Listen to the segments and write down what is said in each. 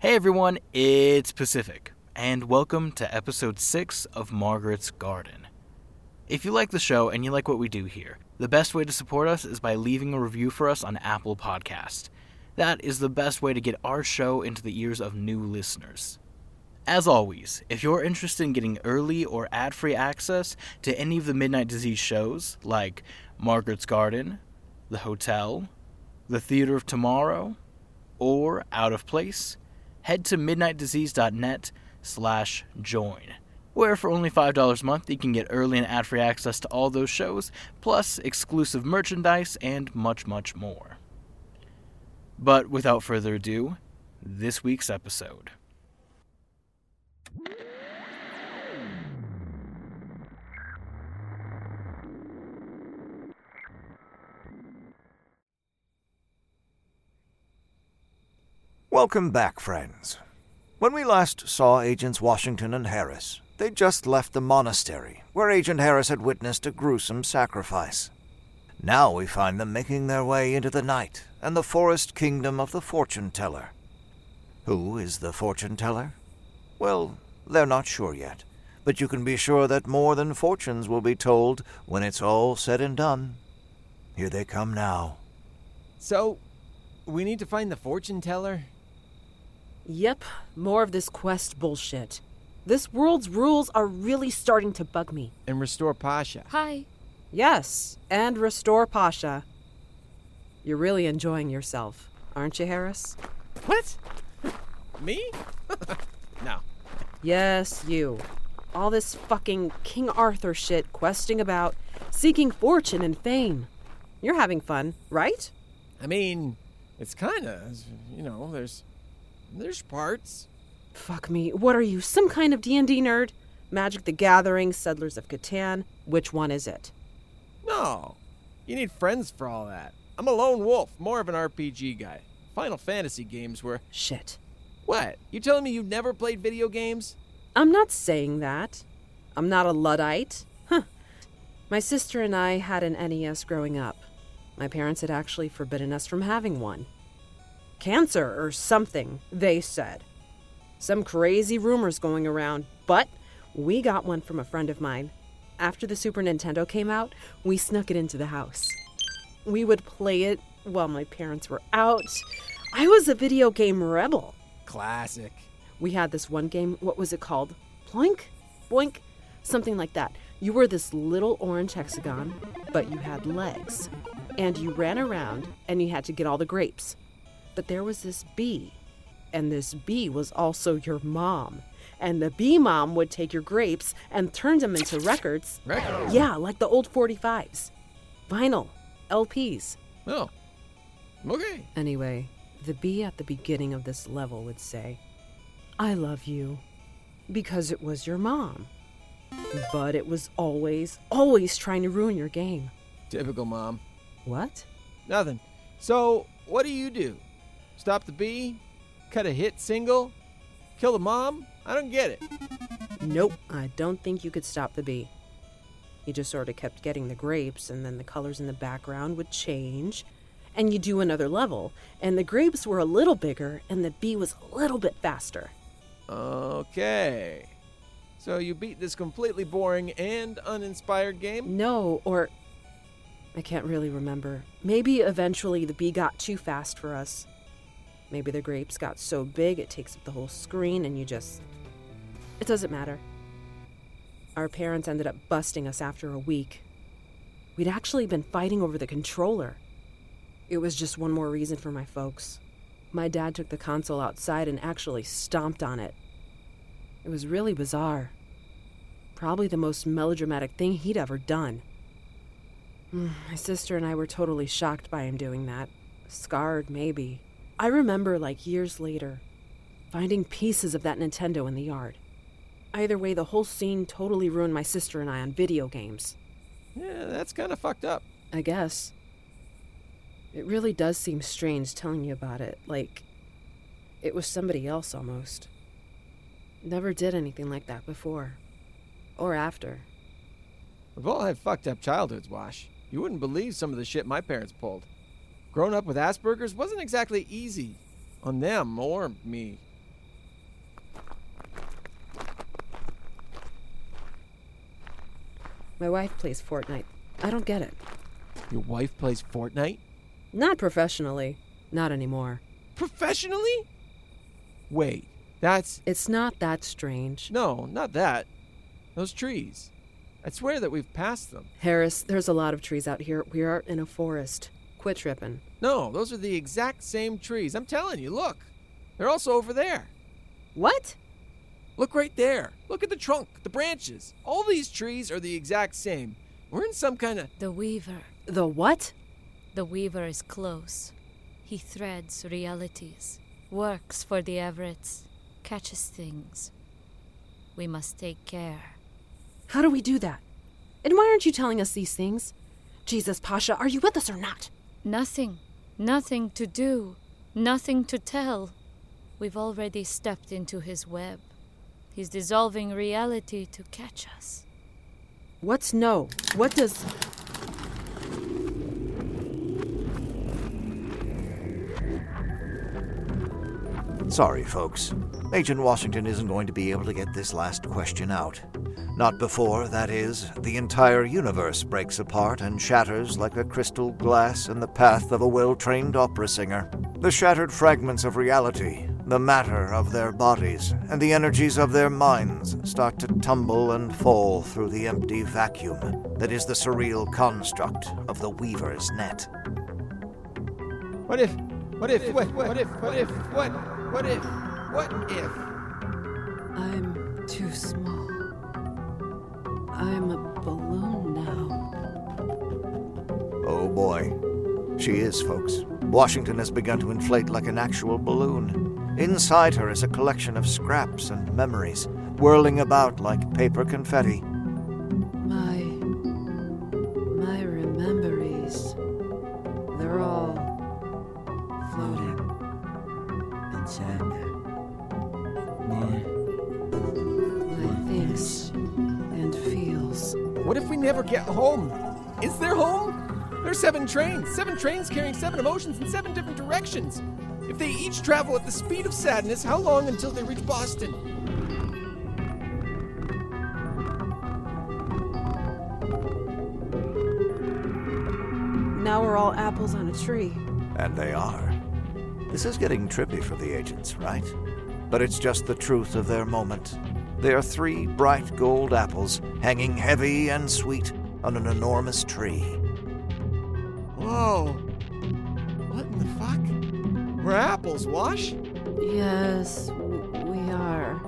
Hey everyone, it's Pacific, and welcome to episode 6 of Margaret's Garden. If you like the show and you like what we do here, the best way to support us is by leaving a review for us on Apple Podcast. That is the best way to get our show into the ears of new listeners. As always, if you're interested in getting early or ad free access to any of the Midnight Disease shows, like Margaret's Garden, The Hotel, The Theater of Tomorrow, or Out of Place, head to midnightdisease.net slash join, where for only $5 a month you can get early and ad free access to all those shows, plus exclusive merchandise and much, much more. But without further ado, this week's episode. Welcome back, friends. When we last saw Agents Washington and Harris, they'd just left the monastery, where Agent Harris had witnessed a gruesome sacrifice. Now we find them making their way into the night and the forest kingdom of the fortune teller. Who is the fortune teller? Well, they're not sure yet, but you can be sure that more than fortunes will be told when it's all said and done. Here they come now. So, we need to find the fortune teller? Yep, more of this quest bullshit. This world's rules are really starting to bug me. And restore Pasha. Hi. Yes, and restore Pasha. You're really enjoying yourself, aren't you, Harris? What? Me? no. Yes, you. All this fucking King Arthur shit questing about, seeking fortune and fame. You're having fun, right? I mean, it's kind of, you know, there's there's parts. Fuck me. What are you, some kind of D&D nerd? Magic the Gathering, Settlers of Catan. Which one is it? No. You need friends for all that. I'm a lone wolf, more of an RPG guy. Final Fantasy games were. Shit. What? You telling me you've never played video games? I'm not saying that. I'm not a Luddite. Huh. My sister and I had an NES growing up. My parents had actually forbidden us from having one. Cancer or something, they said. Some crazy rumors going around, but we got one from a friend of mine. After the Super Nintendo came out, we snuck it into the house. We would play it while my parents were out. I was a video game rebel. Classic. We had this one game, what was it called? Ploink? Boink? Something like that. You were this little orange hexagon, but you had legs. And you ran around and you had to get all the grapes. But there was this bee, and this bee was also your mom. And the bee mom would take your grapes and turn them into records. Records? Yeah, like the old 45s. Vinyl, LPs. Oh. Okay. Anyway, the bee at the beginning of this level would say, I love you, because it was your mom. But it was always, always trying to ruin your game. Typical mom. What? Nothing. So, what do you do? Stop the bee? Cut a hit single? Kill the mom? I don't get it. Nope, I don't think you could stop the bee. You just sort of kept getting the grapes, and then the colors in the background would change. And you do another level, and the grapes were a little bigger, and the bee was a little bit faster. Okay. So you beat this completely boring and uninspired game? No, or. I can't really remember. Maybe eventually the bee got too fast for us. Maybe the grapes got so big it takes up the whole screen and you just. It doesn't matter. Our parents ended up busting us after a week. We'd actually been fighting over the controller. It was just one more reason for my folks. My dad took the console outside and actually stomped on it. It was really bizarre. Probably the most melodramatic thing he'd ever done. My sister and I were totally shocked by him doing that. Scarred, maybe. I remember, like years later, finding pieces of that Nintendo in the yard. Either way, the whole scene totally ruined my sister and I on video games. Yeah, that's kind of fucked up. I guess. It really does seem strange telling you about it, like it was somebody else almost. Never did anything like that before. Or after. We've all had fucked up childhoods, Wash. You wouldn't believe some of the shit my parents pulled. Growing up with Asperger's wasn't exactly easy on them or me. My wife plays Fortnite. I don't get it. Your wife plays Fortnite? Not professionally. Not anymore. Professionally? Wait, that's. It's not that strange. No, not that. Those trees. I swear that we've passed them. Harris, there's a lot of trees out here. We are in a forest. Quit tripping. No, those are the exact same trees. I'm telling you, look. They're also over there. What? Look right there. Look at the trunk, the branches. All these trees are the exact same. We're in some kind of. The Weaver. The what? The Weaver is close. He threads realities, works for the Everetts, catches things. We must take care. How do we do that? And why aren't you telling us these things? Jesus, Pasha, are you with us or not? Nothing. Nothing to do. Nothing to tell. We've already stepped into his web. He's dissolving reality to catch us. What's no? What does. Sorry, folks. Agent Washington isn't going to be able to get this last question out. Not before, that is, the entire universe breaks apart and shatters like a crystal glass in the path of a well trained opera singer. The shattered fragments of reality, the matter of their bodies, and the energies of their minds start to tumble and fall through the empty vacuum that is the surreal construct of the Weaver's net. What if? What if? What, what if? What if? What? What if? What if? I'm too small. I'm a balloon now. Oh boy. She is, folks. Washington has begun to inflate like an actual balloon. Inside her is a collection of scraps and memories, whirling about like paper confetti. Home? Is there home? There's seven trains, seven trains carrying seven emotions in seven different directions. If they each travel at the speed of sadness, how long until they reach Boston? Now we're all apples on a tree. And they are. This is getting trippy for the agents, right? But it's just the truth of their moment. They are three bright gold apples hanging heavy and sweet on an enormous tree. Whoa. What in the fuck? We're apples, Wash? Yes, we are.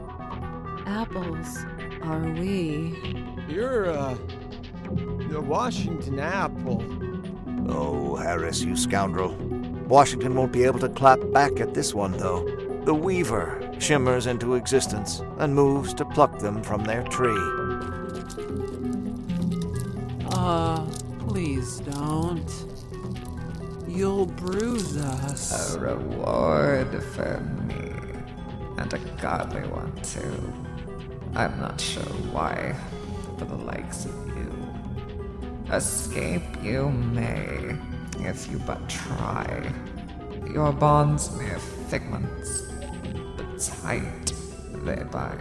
Apples are we. You're, uh. The Washington apple. Oh, Harris, you scoundrel. Washington won't be able to clap back at this one, though. The Weaver shimmers into existence and moves to pluck them from their tree. Uh, please don't. You'll bruise us. A reward for me. And a godly one, too. I'm not sure why, for the likes of you. Escape you may, if you but try. Your bonds mere figments, but tight they bind.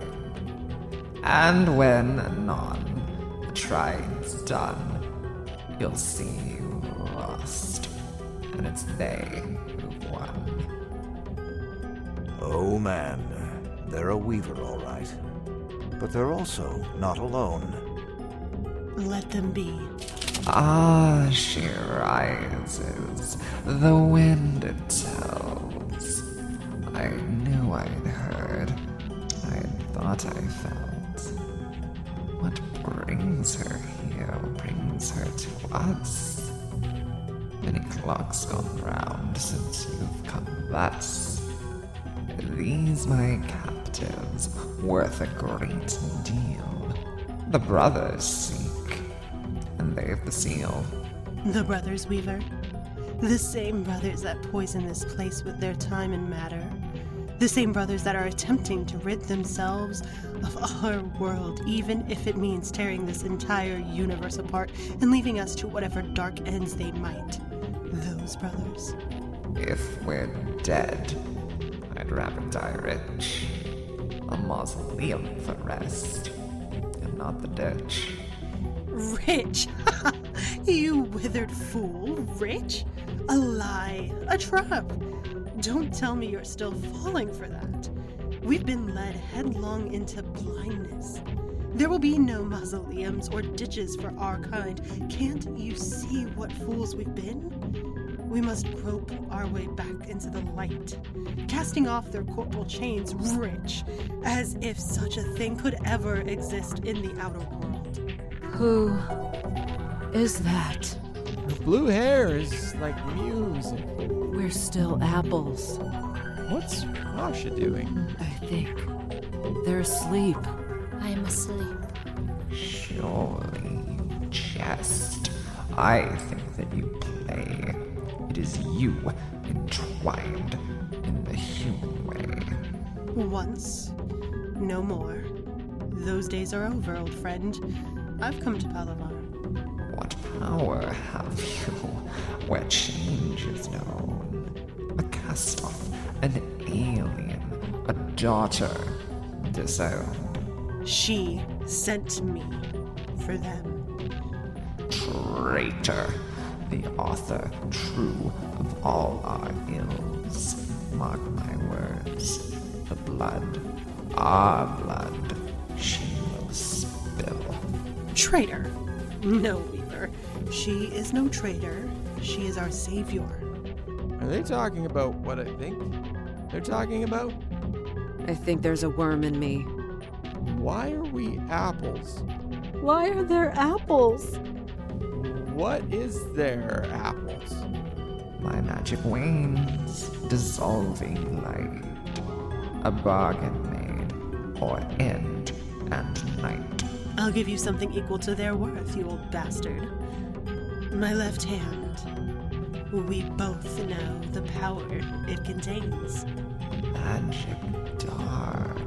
And when anon the trying's done, you'll see you lost, and it's they who've won. Oh man, they're a Weaver, all right. But they're also not alone. Let them be. Ah, she rises, the wind it tells. I knew I'd heard, I thought I felt. What brings her here brings her to us. Many clocks gone round since you've come thus. These my captives, worth a great deal. The brothers seek, and they've the seal. The Brothers Weaver. The same brothers that poison this place with their time and matter. The same brothers that are attempting to rid themselves of our world, even if it means tearing this entire universe apart and leaving us to whatever dark ends they might. Those brothers. If we're dead, I'd rather die rich. A mausoleum for rest, and not the ditch. Rich? you withered fool. Rich? A lie. A trap. Don't tell me you're still falling for that. We've been led headlong into blindness. There will be no mausoleums or ditches for our kind. Can't you see what fools we've been? We must grope our way back into the light, casting off their corporal chains rich, as if such a thing could ever exist in the outer world. Who is that? Her blue hair is like music. We're still apples. What's Pasha doing? I think. They're asleep. I am asleep. Surely you jest. I think that you play. It is you entwined in the human way. Once, no more. Those days are over, old friend. I've come to Palavar. What power have you where change is known? A cast off, an alien, a daughter, disowned. She sent me for them. Traitor, the author true of all our ills. Mark my words. The blood, our blood, she will spill. Traitor? No, Weaver. She is no traitor. She is our savior. Are they talking about what I think they're talking about? I think there's a worm in me. Why are we apples? Why are there apples? What is there, apples? My magic wanes, dissolving light. A bargain made, or end and night. I'll give you something equal to their worth, you old bastard. My left hand. We both know the power it contains. Magic dark,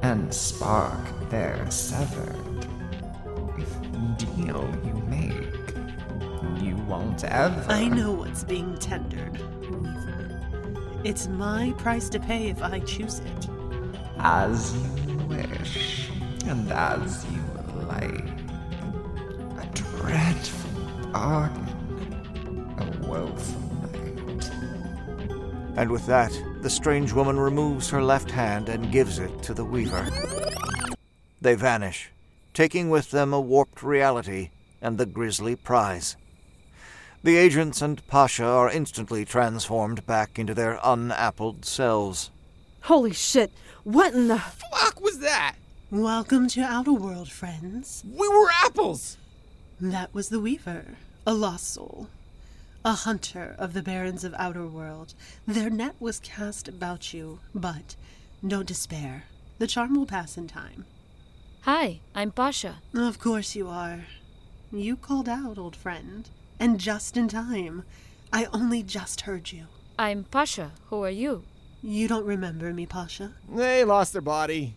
and spark there severed. If deal you make, you won't ever. I know what's being tendered, Weaver. It's my price to pay if I choose it. As you wish, and as you like. A dreadful bargain, And with that, the strange woman removes her left hand and gives it to the weaver. They vanish, taking with them a warped reality and the grisly prize. The agents and Pasha are instantly transformed back into their unappled selves. Holy shit! What in the. Fuck was that? Welcome to Outer World, friends. We were apples! That was the Weaver, a lost soul, a hunter of the barons of Outer World. Their net was cast about you, but don't despair. The charm will pass in time. Hi, I'm Pasha. Of course you are. You called out, old friend, and just in time. I only just heard you. I'm Pasha. Who are you? You don't remember me, Pasha? They lost their body.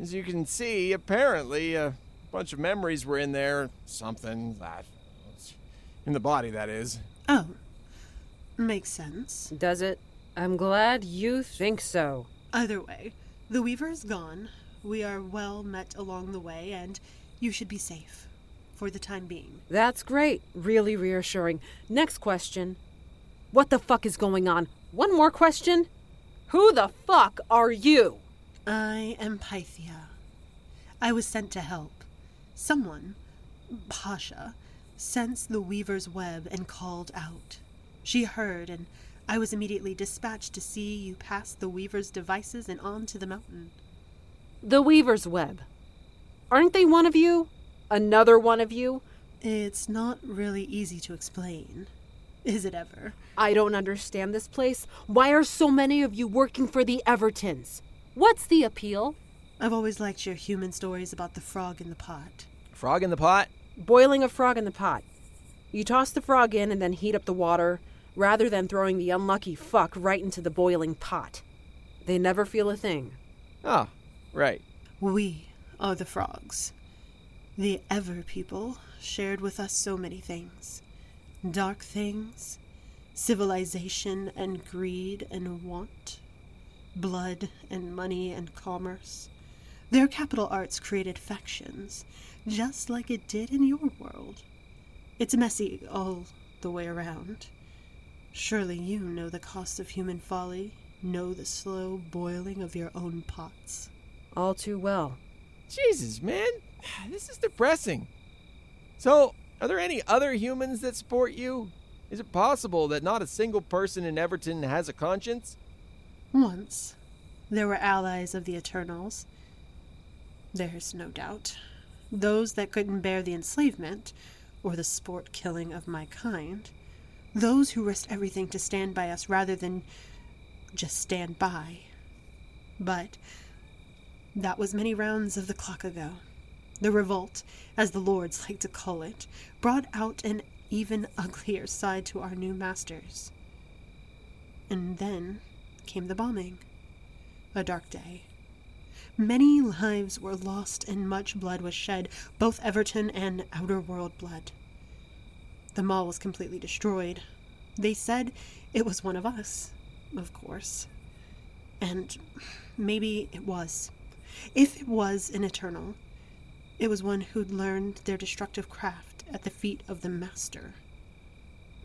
As you can see, apparently a bunch of memories were in there. Something that. In the body, that is. Oh, makes sense. Does it? I'm glad you think so. Either way, the Weaver is gone. We are well met along the way, and you should be safe. For the time being. That's great. Really reassuring. Next question. What the fuck is going on? One more question. Who the fuck are you? I am Pythia. I was sent to help. Someone, Pasha, sensed the Weaver's web and called out. She heard, and I was immediately dispatched to see you past the Weaver's devices and on to the mountain. The Weaver's Web. Aren't they one of you? Another one of you? It's not really easy to explain. Is it ever? I don't understand this place. Why are so many of you working for the Evertons? What's the appeal? I've always liked your human stories about the frog in the pot. Frog in the pot? Boiling a frog in the pot. You toss the frog in and then heat up the water, rather than throwing the unlucky fuck right into the boiling pot. They never feel a thing. Oh, right. We are the frogs. The Ever people shared with us so many things dark things, civilization and greed and want, blood and money and commerce, Their capital arts created factions, just like it did in your world. It's messy all the way around. Surely you know the cost of human folly, know the slow boiling of your own pots. All too well. Jesus, man. This is depressing. So, are there any other humans that support you? Is it possible that not a single person in Everton has a conscience? Once, there were allies of the Eternals. There's no doubt. Those that couldn't bear the enslavement, or the sport killing of my kind. Those who risked everything to stand by us rather than just stand by. But that was many rounds of the clock ago. The revolt, as the lords like to call it, brought out an even uglier side to our new masters. And then came the bombing. A dark day. Many lives were lost and much blood was shed, both Everton and Outer World blood. The mall was completely destroyed. They said it was one of us, of course. And maybe it was. If it was an Eternal, it was one who'd learned their destructive craft at the feet of the Master.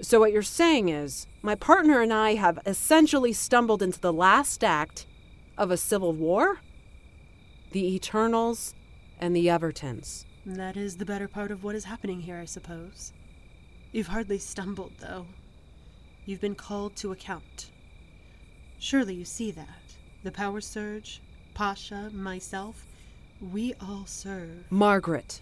So, what you're saying is, my partner and I have essentially stumbled into the last act of a civil war? The Eternals and the Evertons. That is the better part of what is happening here, I suppose. You've hardly stumbled, though. You've been called to account. Surely you see that. The power surge, Pasha, myself, we all serve. Margaret.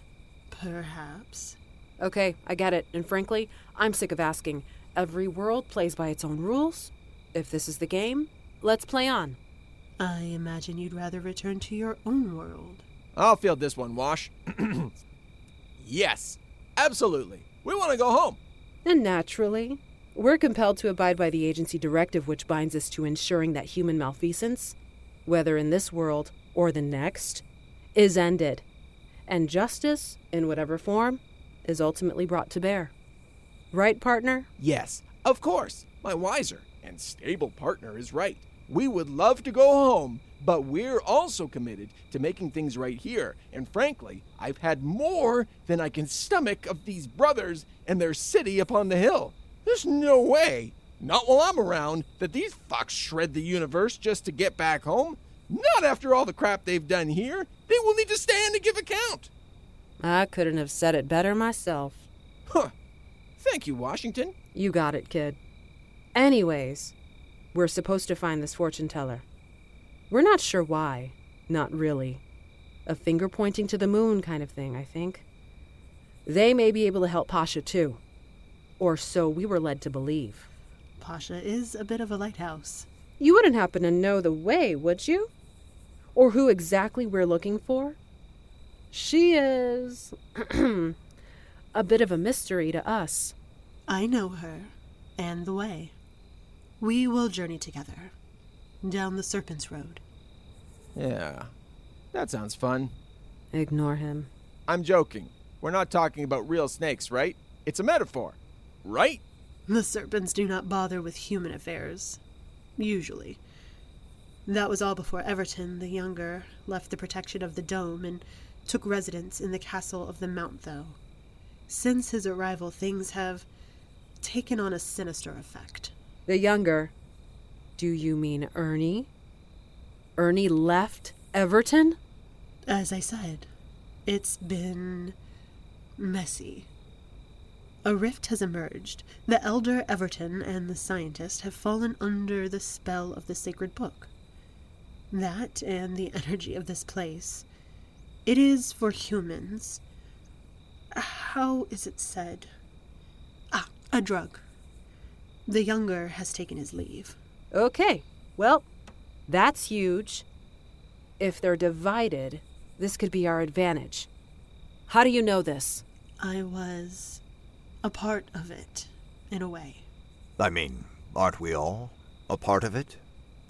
Perhaps. Okay, I get it. And frankly, I'm sick of asking. Every world plays by its own rules. If this is the game, let's play on. I imagine you'd rather return to your own world. I'll field this one, Wash. yes, absolutely. We want to go home. And naturally, we're compelled to abide by the agency directive which binds us to ensuring that human malfeasance, whether in this world or the next, is ended, and justice, in whatever form, is ultimately brought to bear. Right, partner? Yes, of course. My wiser and stable partner is right. We would love to go home, but we're also committed to making things right here. And frankly, I've had more than I can stomach of these brothers and their city upon the hill. There's no way, not while I'm around, that these fucks shred the universe just to get back home. Not after all the crap they've done here. They will need to stand and give account. I couldn't have said it better myself. Huh. Thank you, Washington. You got it, kid. Anyways, we're supposed to find this fortune teller. We're not sure why. Not really. A finger pointing to the moon kind of thing, I think. They may be able to help Pasha too. Or so we were led to believe. Pasha is a bit of a lighthouse. You wouldn't happen to know the way, would you? Or who exactly we're looking for? She is a bit of a mystery to us. I know her and the way. We will journey together down the Serpent's Road. Yeah, that sounds fun. Ignore him. I'm joking. We're not talking about real snakes, right? It's a metaphor, right? The serpents do not bother with human affairs. Usually. That was all before Everton, the younger, left the protection of the dome and took residence in the castle of the Mount, though. Since his arrival, things have taken on a sinister effect. The younger. Do you mean Ernie? Ernie left Everton? As I said, it's been messy. A rift has emerged. The elder Everton and the scientist have fallen under the spell of the sacred book. That and the energy of this place. It is for humans. How is it said? Ah, a drug. The younger has taken his leave. Okay, well, that's huge. If they're divided, this could be our advantage. How do you know this? I was a part of it, in a way. I mean, aren't we all a part of it?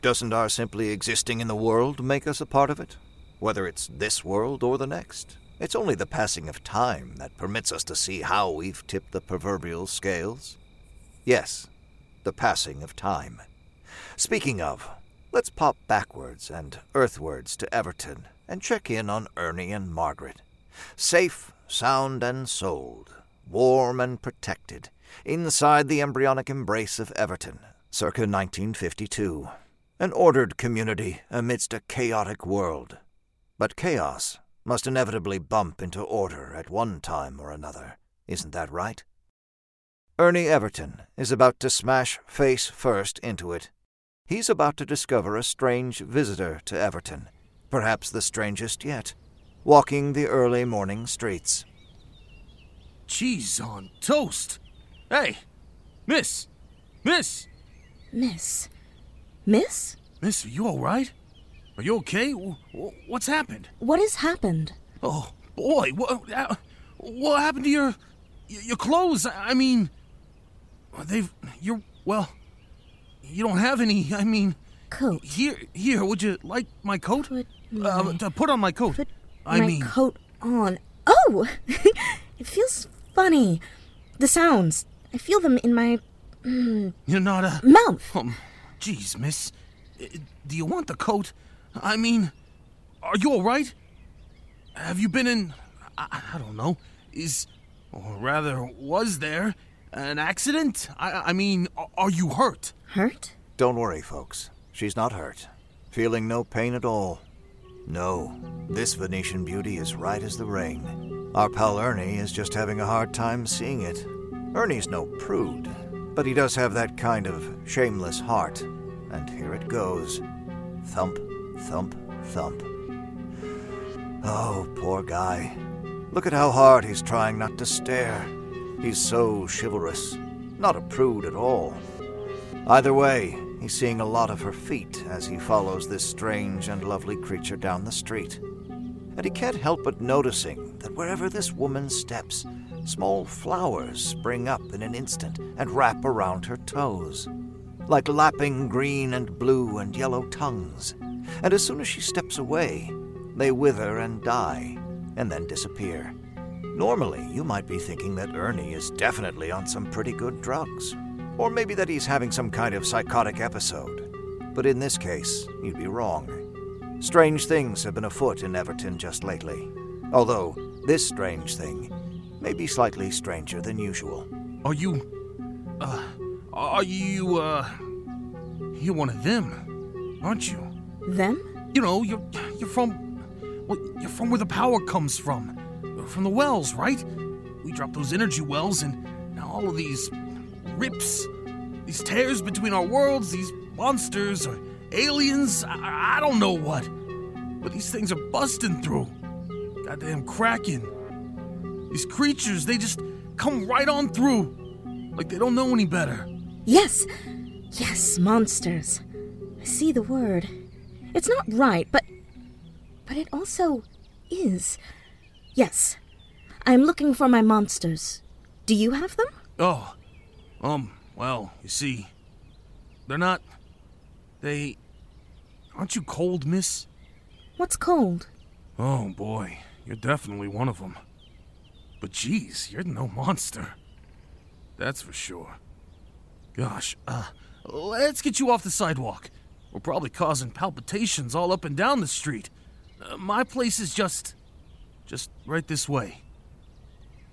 Doesn't our simply existing in the world make us a part of it? Whether it's this world or the next. It's only the passing of time that permits us to see how we've tipped the proverbial scales. Yes, the passing of time. Speaking of, let's pop backwards and earthwards to Everton and check in on Ernie and Margaret. Safe, sound, and sold, warm and protected, inside the embryonic embrace of Everton, circa 1952. An ordered community amidst a chaotic world. But chaos must inevitably bump into order at one time or another. Isn't that right? Ernie Everton is about to smash face first into it. He's about to discover a strange visitor to Everton, perhaps the strangest yet, walking the early morning streets. Cheese on toast. Hey, miss, miss, Miss. Miss? miss, are you all right? Are you okay? Wh- wh- What's happened? What has happened? Oh boy, what uh, what happened to your your clothes? I I mean, they've you're well. You don't have any. I mean, Coat. here here. Would you like my coat? Put Uh, to put on my coat. Put I my mean, coat on. Oh! it feels funny. The sounds. I feel them in my mm, you're not a mouth. Um, geez, miss. Uh, Do you want the coat? I mean, are you all right? Have you been in. I, I don't know. Is. Or rather, was there an accident? I, I mean, are you hurt? Hurt? Don't worry, folks. She's not hurt. Feeling no pain at all. No, this Venetian beauty is right as the rain. Our pal Ernie is just having a hard time seeing it. Ernie's no prude, but he does have that kind of shameless heart. And here it goes thump, thump, thump. Oh, poor guy. Look at how hard he's trying not to stare. He's so chivalrous. Not a prude at all. Either way, he's seeing a lot of her feet as he follows this strange and lovely creature down the street. And he can't help but noticing that wherever this woman steps, small flowers spring up in an instant and wrap around her toes, like lapping green and blue and yellow tongues. And as soon as she steps away, they wither and die, and then disappear. Normally, you might be thinking that Ernie is definitely on some pretty good drugs, or maybe that he's having some kind of psychotic episode. But in this case, you'd be wrong. Strange things have been afoot in Everton just lately, although this strange thing may be slightly stranger than usual. Are you. Uh. Are you, uh. You're one of them, aren't you? Them? You know, you're. You're from. Well, you're from where the power comes from. From the wells, right? We dropped those energy wells, and now all of these rips, these tears between our worlds, these monsters or aliens, I, I don't know what. But these things are busting through. Goddamn kraken. These creatures, they just come right on through. Like they don't know any better. Yes. Yes, monsters. I see the word. It's not right, but. But it also is. Yes. I'm looking for my monsters. Do you have them? Oh, um, well, you see, they're not. They. Aren't you cold, miss? What's cold? Oh boy, you're definitely one of them. But geez, you're no monster. That's for sure. Gosh, uh, let's get you off the sidewalk. We're probably causing palpitations all up and down the street. Uh, my place is just. Just right this way.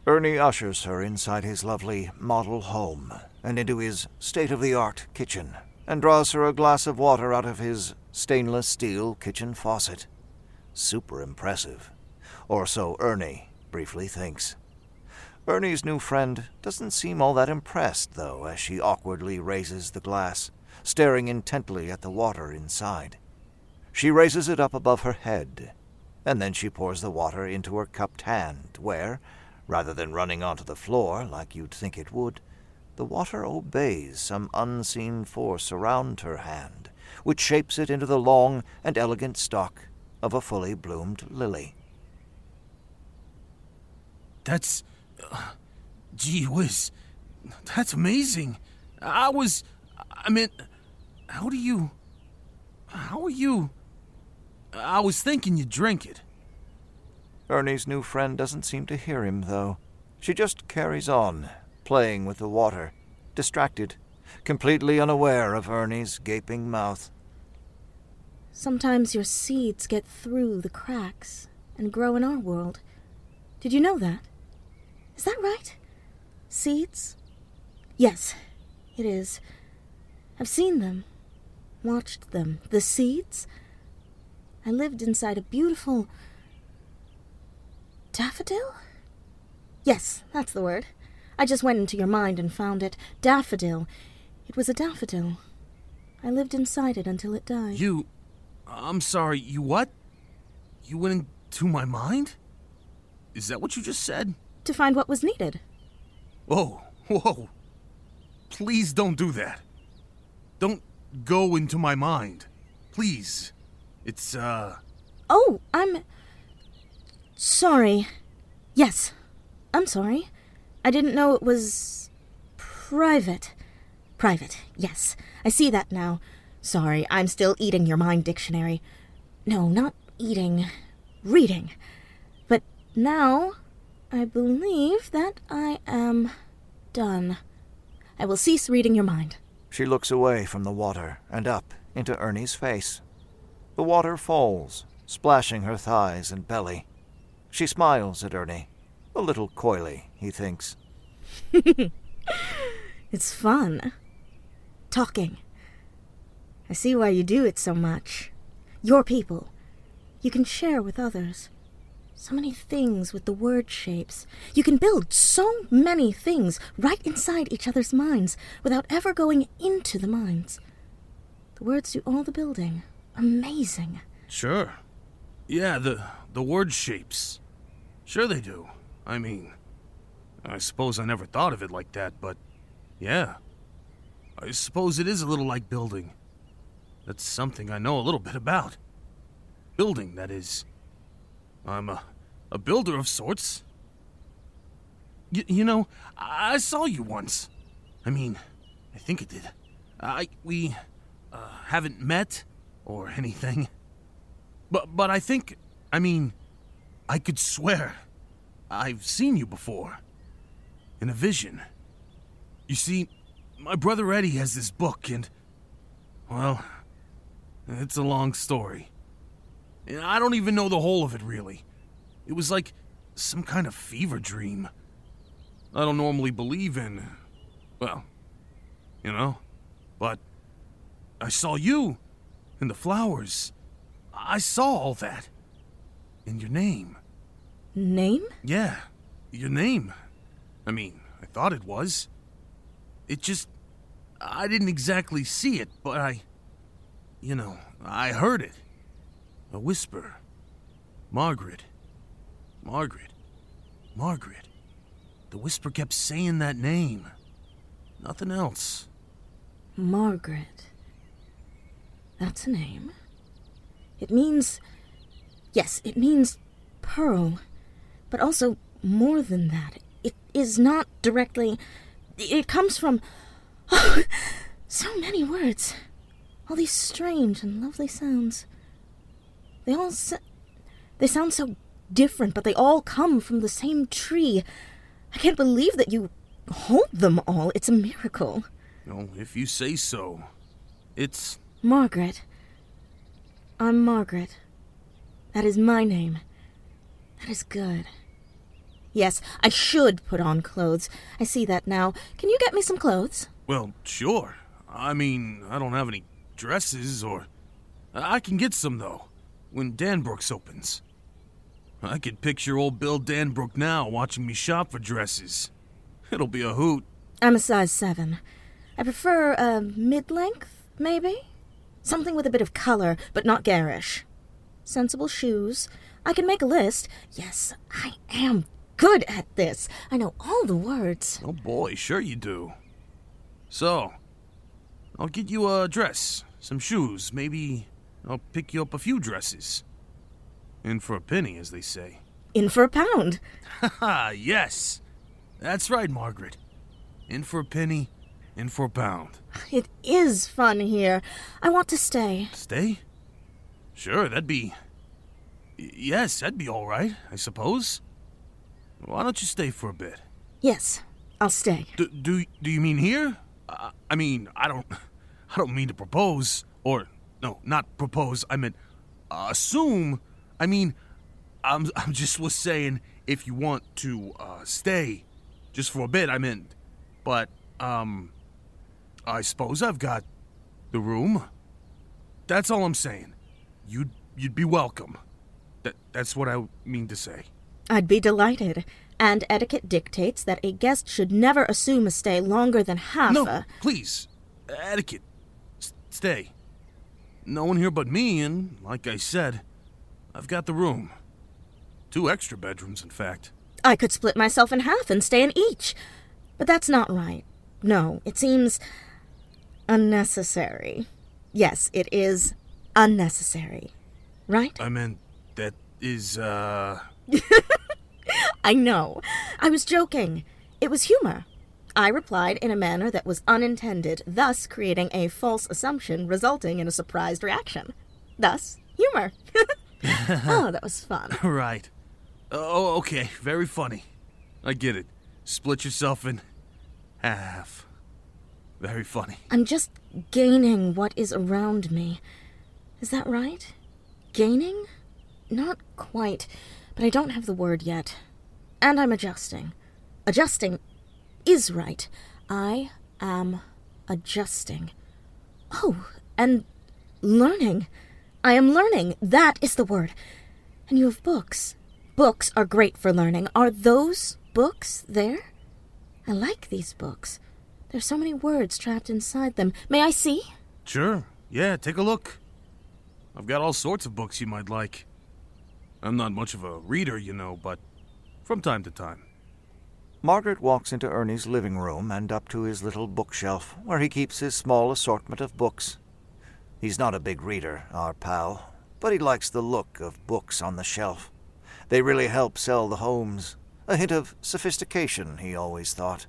Ernie ushers her inside his lovely model home and into his state of the art kitchen and draws her a glass of water out of his stainless steel kitchen faucet. Super impressive. Or so Ernie briefly thinks. Ernie's new friend doesn't seem all that impressed, though, as she awkwardly raises the glass, staring intently at the water inside. She raises it up above her head, and then she pours the water into her cupped hand, where, rather than running onto the floor like you'd think it would, the water obeys some unseen force around her hand, which shapes it into the long and elegant stalk of a fully bloomed lily. That's. Uh, gee whiz. That's amazing. I was. I mean, How do you. How are you. I was thinking you'd drink it. Ernie's new friend doesn't seem to hear him, though. She just carries on, playing with the water, distracted, completely unaware of Ernie's gaping mouth. Sometimes your seeds get through the cracks and grow in our world. Did you know that? Is that right? Seeds? Yes, it is. I've seen them, watched them. The seeds? I lived inside a beautiful. daffodil? Yes, that's the word. I just went into your mind and found it. Daffodil. It was a daffodil. I lived inside it until it died. You. I'm sorry, you what? You went into my mind? Is that what you just said? To find what was needed. Whoa, whoa. Please don't do that. Don't go into my mind. Please. It's, uh. Oh, I'm. Sorry. Yes, I'm sorry. I didn't know it was. private. Private, yes. I see that now. Sorry, I'm still eating your mind dictionary. No, not eating. Reading. But now, I believe that I am done. I will cease reading your mind. She looks away from the water and up into Ernie's face. The water falls, splashing her thighs and belly. She smiles at Ernie, a little coyly, he thinks. It's fun. Talking. I see why you do it so much. Your people. You can share with others. So many things with the word shapes. You can build so many things right inside each other's minds without ever going into the minds. The words do all the building. Amazing. Sure. Yeah, the the word shapes. Sure they do. I mean, I suppose I never thought of it like that, but yeah. I suppose it is a little like building. That's something I know a little bit about. Building, that is. I'm a, a builder of sorts. Y- you know, I saw you once. I mean, I think it did. I we uh, haven't met or anything. But but I think I mean, I could swear I've seen you before in a vision. You see, my brother Eddie has this book and well, it's a long story. And I don't even know the whole of it really. It was like some kind of fever dream. I don't normally believe in well, you know, but I saw you and the flowers. I saw all that. And your name. Name? Yeah, your name. I mean, I thought it was. It just. I didn't exactly see it, but I. You know, I heard it. A whisper. Margaret. Margaret. Margaret. The whisper kept saying that name. Nothing else. Margaret. That's a name. It means. Yes, it means pearl. But also more than that. It is not directly. It comes from. Oh, so many words. All these strange and lovely sounds. They all. sa- They sound so different, but they all come from the same tree. I can't believe that you hold them all. It's a miracle. Oh, if you say so. It's. Margaret. I'm Margaret. That is my name. That is good. Yes, I should put on clothes. I see that now. Can you get me some clothes? Well, sure. I mean, I don't have any dresses or. I can get some, though, when Danbrooks opens. I could picture old Bill Danbrook now watching me shop for dresses. It'll be a hoot. I'm a size 7. I prefer a mid length, maybe? Something with a bit of color, but not garish. Sensible shoes. I can make a list. Yes, I am good at this. I know all the words. Oh boy, sure you do. So, I'll get you a dress, some shoes, maybe I'll pick you up a few dresses. In for a penny, as they say. In for a pound. Ha ha, yes. That's right, Margaret. In for a penny, in for a pound. It is fun here. I want to stay. Stay? Sure, that'd be. Yes, that'd be all right, I suppose. Why don't you stay for a bit? Yes, I'll stay. Do do, do you mean here? Uh, I mean, I don't. I don't mean to propose, or no, not propose. I meant uh, assume. I mean, I'm, I'm just was saying if you want to uh, stay just for a bit, I meant. But, um, I suppose I've got the room. That's all I'm saying. You'd, you'd be welcome. That, that's what I mean to say. I'd be delighted. And etiquette dictates that a guest should never assume a stay longer than half no, a. please. Etiquette. S- stay. No one here but me, and like I said, I've got the room. Two extra bedrooms, in fact. I could split myself in half and stay in each. But that's not right. No, it seems unnecessary. Yes, it is unnecessary. Right? I meant that is, uh. I know. I was joking. It was humor. I replied in a manner that was unintended, thus creating a false assumption resulting in a surprised reaction. Thus, humor. oh, that was fun. right. Oh, okay. Very funny. I get it. Split yourself in half. Very funny. I'm just gaining what is around me. Is that right? Gaining? Not quite, but I don't have the word yet. And I'm adjusting. Adjusting is right. I am adjusting. Oh, and learning. I am learning. That is the word. And you have books. Books are great for learning. Are those books there? I like these books. There's so many words trapped inside them. May I see? Sure. Yeah, take a look. I've got all sorts of books you might like. I'm not much of a reader, you know, but from time to time. Margaret walks into Ernie's living room and up to his little bookshelf, where he keeps his small assortment of books. He's not a big reader, our pal, but he likes the look of books on the shelf. They really help sell the homes. A hint of sophistication, he always thought.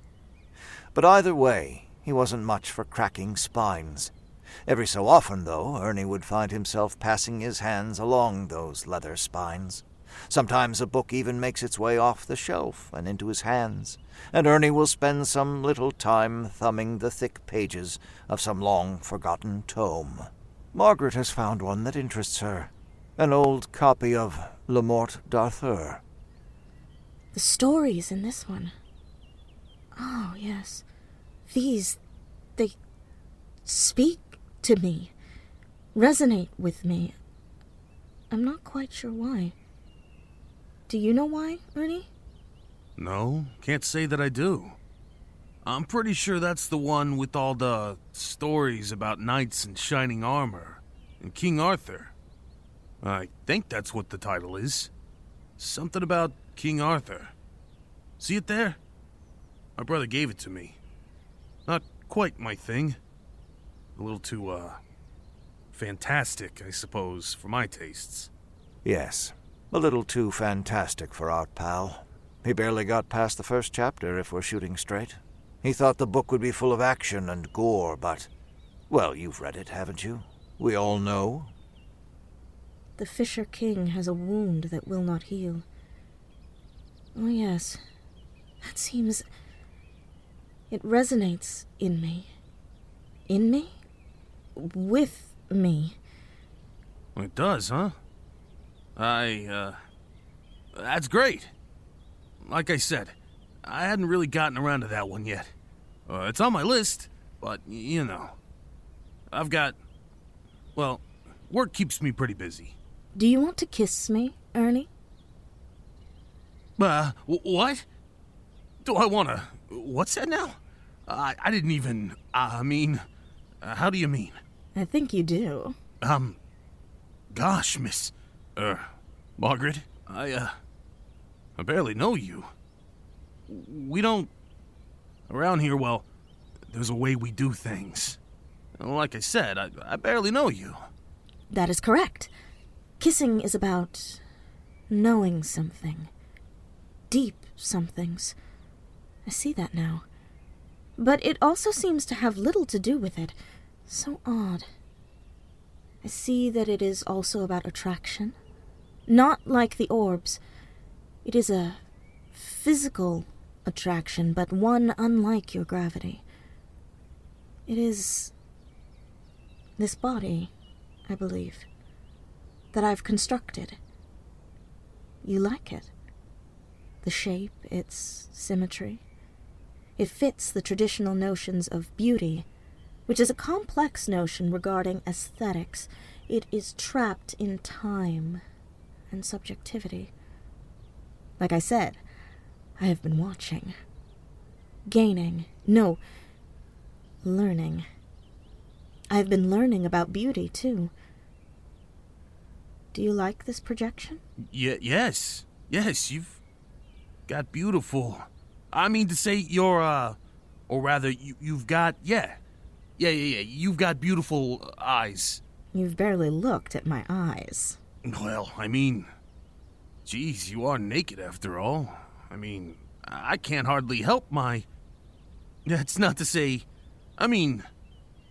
But either way, he wasn't much for cracking spines. Every so often, though, Ernie would find himself passing his hands along those leather spines. Sometimes a book even makes its way off the shelf and into his hands, and Ernie will spend some little time thumbing the thick pages of some long forgotten tome. Margaret has found one that interests her an old copy of Le Morte d'Arthur. The stories in this one. Oh, yes. These, they speak to me, resonate with me. I'm not quite sure why. Do you know why, Ernie? No, can't say that I do. I'm pretty sure that's the one with all the stories about knights in shining armor and King Arthur. I think that's what the title is. Something about King Arthur. See it there? My brother gave it to me. Not quite my thing. A little too, uh, fantastic, I suppose, for my tastes. Yes, a little too fantastic for our pal. He barely got past the first chapter, if we're shooting straight. He thought the book would be full of action and gore, but. Well, you've read it, haven't you? We all know. The Fisher King has a wound that will not heal. Oh, yes. That seems. It resonates in me. In me? With me. It does, huh? I, uh. That's great. Like I said, I hadn't really gotten around to that one yet. Uh, it's on my list, but, you know. I've got. Well, work keeps me pretty busy. Do you want to kiss me, Ernie? Uh, what? Do I want to. What's that now? I, I didn't even. I mean. Uh, how do you mean? I think you do. Um. Gosh, Miss. Er. Margaret, I, uh. I barely know you. We don't. Around here, well, there's a way we do things. Like I said, I, I barely know you. That is correct. Kissing is about knowing something. Deep somethings. I see that now. But it also seems to have little to do with it. So odd. I see that it is also about attraction. Not like the orbs. It is a physical attraction, but one unlike your gravity. It is this body I believe, that I've constructed. You like it. The shape, its symmetry. It fits the traditional notions of beauty, which is a complex notion regarding aesthetics. It is trapped in time and subjectivity. Like I said, I have been watching. Gaining, no, learning. I've been learning about beauty, too. Do you like this projection? Yeah, yes. Yes, you've got beautiful. I mean to say you're uh or rather you you've got yeah. Yeah, yeah, yeah. You've got beautiful eyes. You've barely looked at my eyes. Well, I mean, geez, you are naked after all. I mean, I can't hardly help my. That's not to say. I mean,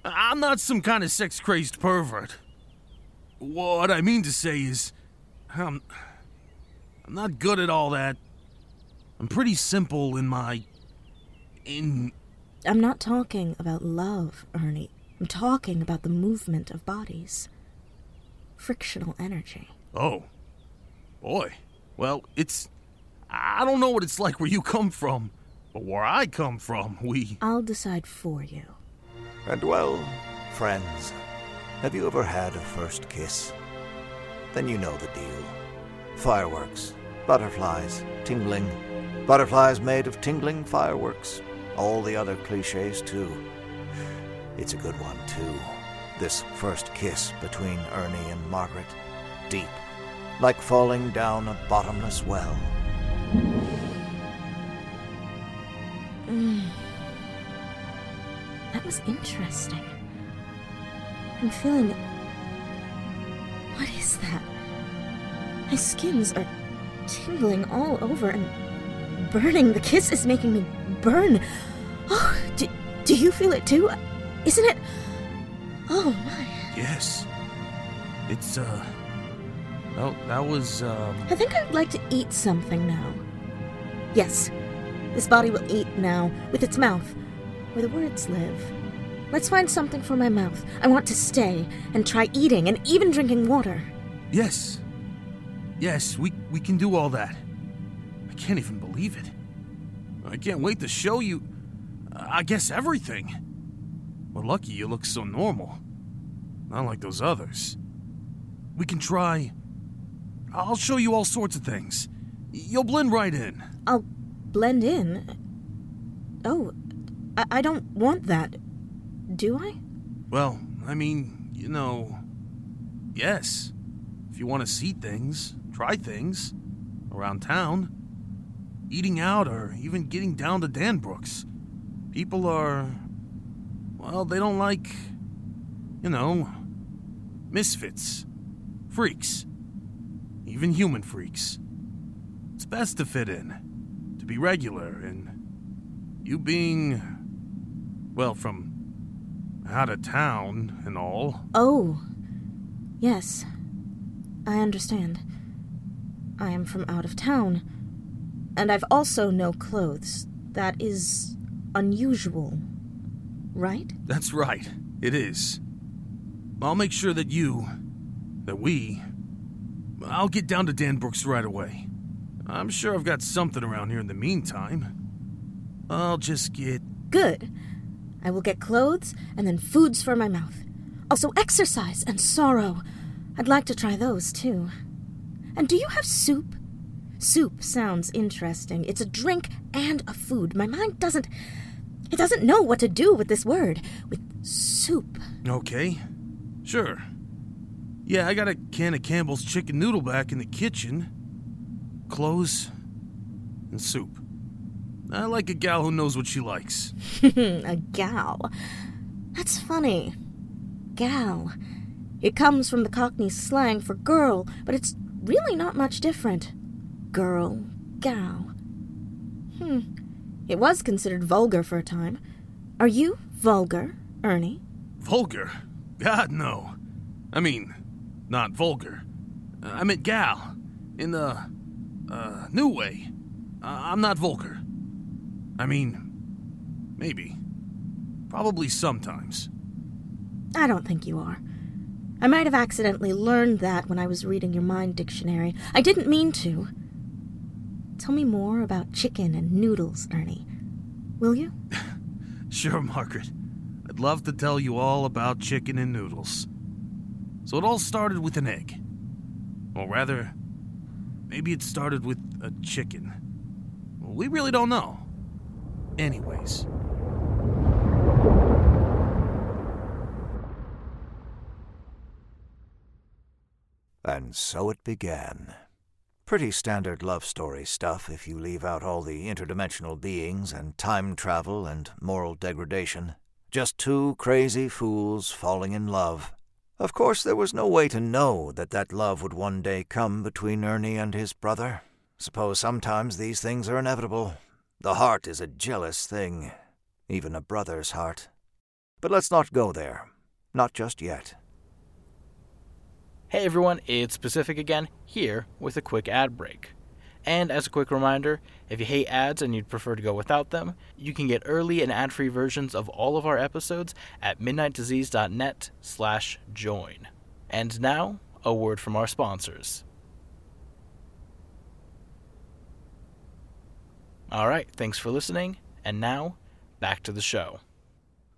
I'm not some kind of sex crazed pervert. What I mean to say is, I'm. I'm not good at all that. I'm pretty simple in my. in. I'm not talking about love, Ernie. I'm talking about the movement of bodies. Frictional energy. Oh. Boy. Well, it's. I don't know what it's like where you come from, but where I come from, we. I'll decide for you. And well, friends, have you ever had a first kiss? Then you know the deal. Fireworks, butterflies, tingling, butterflies made of tingling fireworks, all the other cliches too. It's a good one too. This first kiss between Ernie and Margaret. Deep, like falling down a bottomless well. Mm. That was interesting. I'm feeling. What is that? My skins are tingling all over and burning. The kiss is making me burn. Oh, do, do you feel it too? Isn't it? Oh my. Yes. It's, uh. Well, that was, um. I think I'd like to eat something now. Yes, this body will eat now, with its mouth, where the words live. Let's find something for my mouth. I want to stay and try eating and even drinking water. Yes. Yes, we, we can do all that. I can't even believe it. I can't wait to show you, uh, I guess, everything. We're lucky you look so normal. Not like those others. We can try. I'll show you all sorts of things. You'll blend right in. I'll blend in? Oh, I, I don't want that. Do I? Well, I mean, you know. Yes. If you want to see things, try things around town, eating out, or even getting down to Danbrooks. People are. Well, they don't like. You know. Misfits. Freaks. Even human freaks. It's best to fit in, to be regular, and you being. Well, from out of town and all. Oh, yes. I understand. I am from out of town, and I've also no clothes. That is unusual, right? That's right. It is. I'll make sure that you, that we, I'll get down to Danbrooks right away. I'm sure I've got something around here in the meantime. I'll just get. Good. I will get clothes and then foods for my mouth. Also, exercise and sorrow. I'd like to try those too. And do you have soup? Soup sounds interesting. It's a drink and a food. My mind doesn't. It doesn't know what to do with this word. With soup. Okay. Sure. Yeah, I got a can of Campbell's chicken noodle back in the kitchen. Clothes and soup. I like a gal who knows what she likes. a gal. That's funny. Gal. It comes from the Cockney slang for girl, but it's really not much different. Girl, gal. Hmm. It was considered vulgar for a time. Are you vulgar, Ernie? Vulgar? God, no. I mean, not vulgar. I meant gal. In the, uh, new way. Uh, I'm not vulgar. I mean, maybe. Probably sometimes. I don't think you are. I might have accidentally learned that when I was reading your mind dictionary. I didn't mean to. Tell me more about chicken and noodles, Ernie. Will you? Sure, Margaret. I'd love to tell you all about chicken and noodles. So it all started with an egg. Or rather, maybe it started with a chicken. We really don't know. Anyways. And so it began. Pretty standard love story stuff if you leave out all the interdimensional beings and time travel and moral degradation. Just two crazy fools falling in love. Of course, there was no way to know that that love would one day come between Ernie and his brother. Suppose sometimes these things are inevitable. The heart is a jealous thing, even a brother's heart. But let's not go there. Not just yet. Hey everyone, it's Pacific again, here with a quick ad break. And as a quick reminder, if you hate ads and you'd prefer to go without them, you can get early and ad-free versions of all of our episodes at midnightdisease.net slash join. And now, a word from our sponsors. Alright, thanks for listening, and now, back to the show.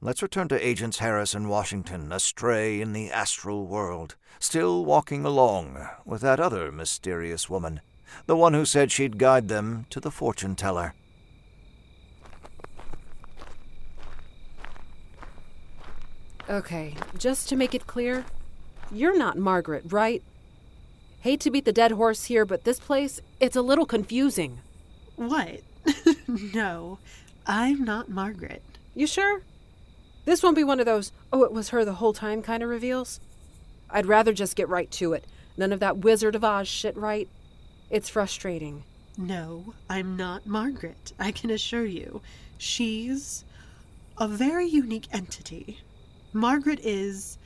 Let's return to Agents Harris and Washington, astray in the astral world, still walking along with that other mysterious woman, the one who said she'd guide them to the fortune teller. Okay, just to make it clear, you're not Margaret, right? Hate to beat the dead horse here, but this place, it's a little confusing. What? no, I'm not Margaret. You sure? This won't be one of those, oh, it was her the whole time kind of reveals. I'd rather just get right to it. None of that Wizard of Oz shit, right? It's frustrating. No, I'm not Margaret, I can assure you. She's a very unique entity. Margaret is.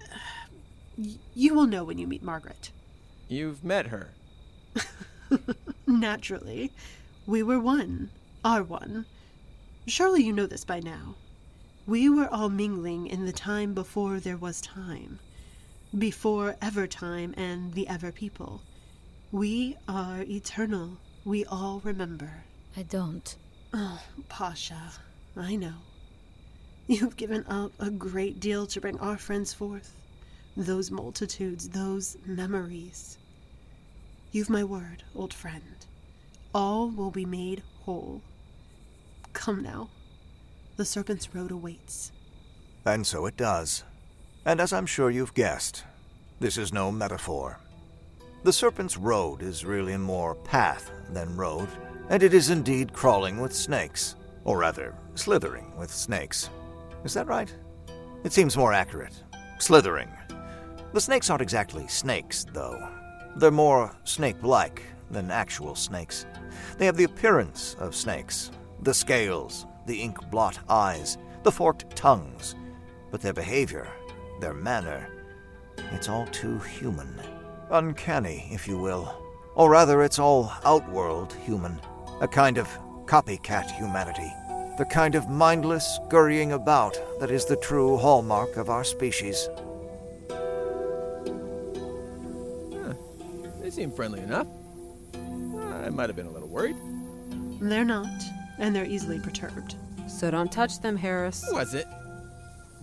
You will know when you meet Margaret. You've met her. Naturally. We were one. Are one. Surely you know this by now. We were all mingling in the time before there was time, before ever time and the ever people. We are eternal. We all remember. I don't. Oh, Pasha, I know. You've given up a great deal to bring our friends forth. Those multitudes, those memories. You've my word, old friend. All will be made whole. Come now. The Serpent's Road awaits. And so it does. And as I'm sure you've guessed, this is no metaphor. The Serpent's Road is really more path than road, and it is indeed crawling with snakes. Or rather, slithering with snakes. Is that right? It seems more accurate. Slithering. The snakes aren't exactly snakes, though. They're more snake like than actual snakes. They have the appearance of snakes the scales, the ink blot eyes, the forked tongues. But their behavior, their manner, it's all too human. Uncanny, if you will. Or rather, it's all outworld human. A kind of copycat humanity. The kind of mindless scurrying about that is the true hallmark of our species. Huh. They seem friendly enough. I might have been a little worried. They're not, and they're easily perturbed. So don't touch them, Harris. Was it?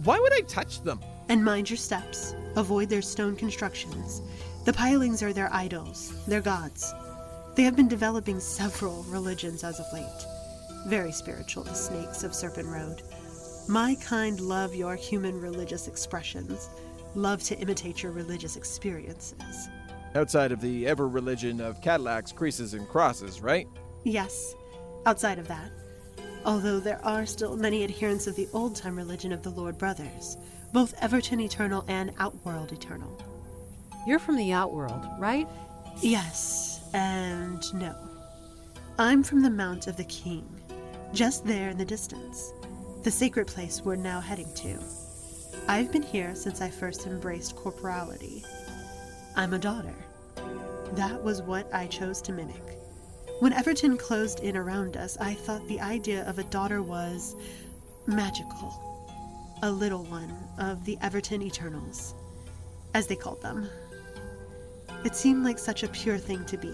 Why would I touch them? And mind your steps. Avoid their stone constructions. The pilings are their idols, their gods. They have been developing several religions as of late. Very spiritual, the snakes of Serpent Road. My kind love your human religious expressions, love to imitate your religious experiences. Outside of the ever religion of Cadillacs, creases, and crosses, right? Yes, outside of that. Although there are still many adherents of the old time religion of the Lord Brothers, both Everton Eternal and Outworld Eternal. You're from the Outworld, right? Yes, and no. I'm from the Mount of the King, just there in the distance, the sacred place we're now heading to. I've been here since I first embraced corporality. I'm a daughter. That was what I chose to mimic. When Everton closed in around us, I thought the idea of a daughter was magical. A little one of the Everton Eternals. as they called them. It seemed like such a pure thing to be.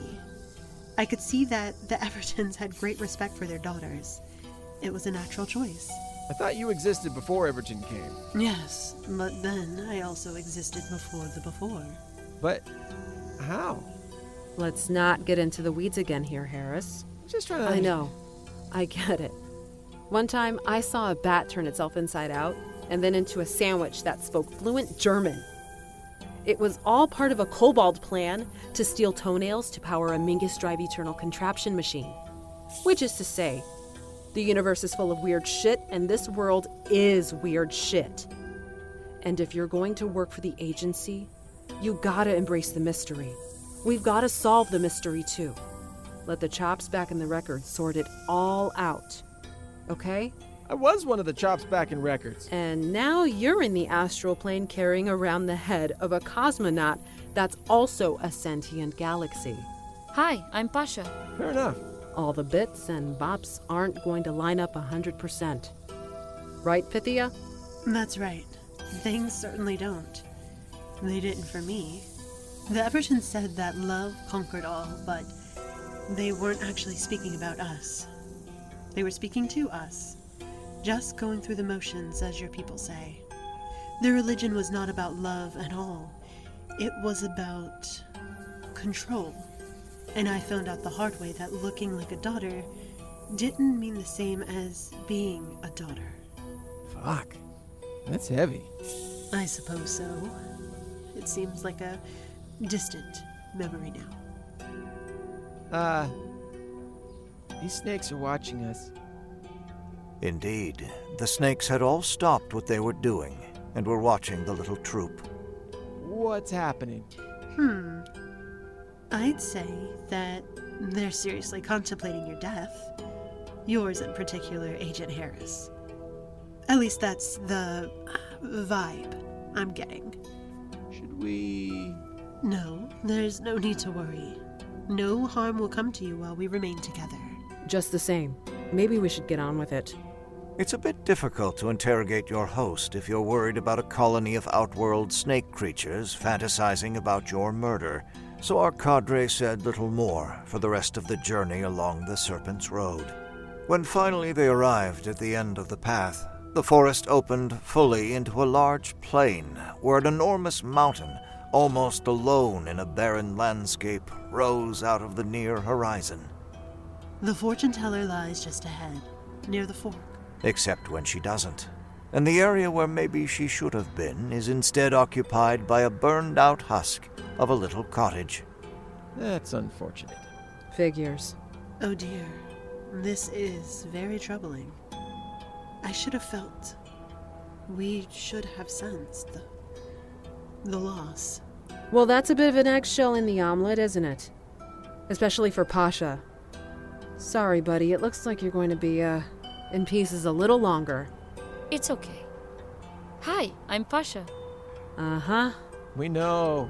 I could see that the Evertons had great respect for their daughters. It was a natural choice. I thought you existed before Everton came. Yes, but then I also existed before the before. But how? Let's not get into the weeds again here, Harris. Just trying to. I know. I get it. One time, I saw a bat turn itself inside out and then into a sandwich that spoke fluent German. It was all part of a kobold plan to steal toenails to power a Mingus Drive Eternal contraption machine. Which is to say, the universe is full of weird shit, and this world is weird shit. And if you're going to work for the agency, you gotta embrace the mystery. We've gotta solve the mystery too. Let the chops back in the record sort it all out. Okay? I was one of the chops back in records. And now you're in the astral plane carrying around the head of a cosmonaut that's also a sentient galaxy. Hi, I'm Pasha. Fair enough. All the bits and bops aren't going to line up 100%. Right, Pythia? That's right. Things certainly don't. They didn't for me. The Evertons said that love conquered all, but they weren't actually speaking about us. They were speaking to us. Just going through the motions, as your people say. Their religion was not about love at all. It was about control. And I found out the hard way that looking like a daughter didn't mean the same as being a daughter. Fuck. That's heavy. I suppose so. It seems like a distant memory now. Uh. These snakes are watching us. Indeed, the snakes had all stopped what they were doing and were watching the little troop. What's happening? Hmm. I'd say that they're seriously contemplating your death. Yours in particular, Agent Harris. At least that's the vibe I'm getting. Should we. No, there's no need to worry. No harm will come to you while we remain together. Just the same. Maybe we should get on with it. It's a bit difficult to interrogate your host if you're worried about a colony of outworld snake creatures fantasizing about your murder, so our cadre said little more for the rest of the journey along the Serpent's Road. When finally they arrived at the end of the path, the forest opened fully into a large plain where an enormous mountain, almost alone in a barren landscape, rose out of the near horizon. The fortune teller lies just ahead, near the fork. Except when she doesn't. And the area where maybe she should have been is instead occupied by a burned out husk of a little cottage. That's unfortunate. Figures. Oh dear. This is very troubling. I should have felt. We should have sensed the. The loss. Well, that's a bit of an eggshell in the omelet, isn't it? Especially for Pasha. Sorry, buddy, it looks like you're going to be, uh, in pieces a little longer. It's okay. Hi, I'm Pasha. Uh huh. We know.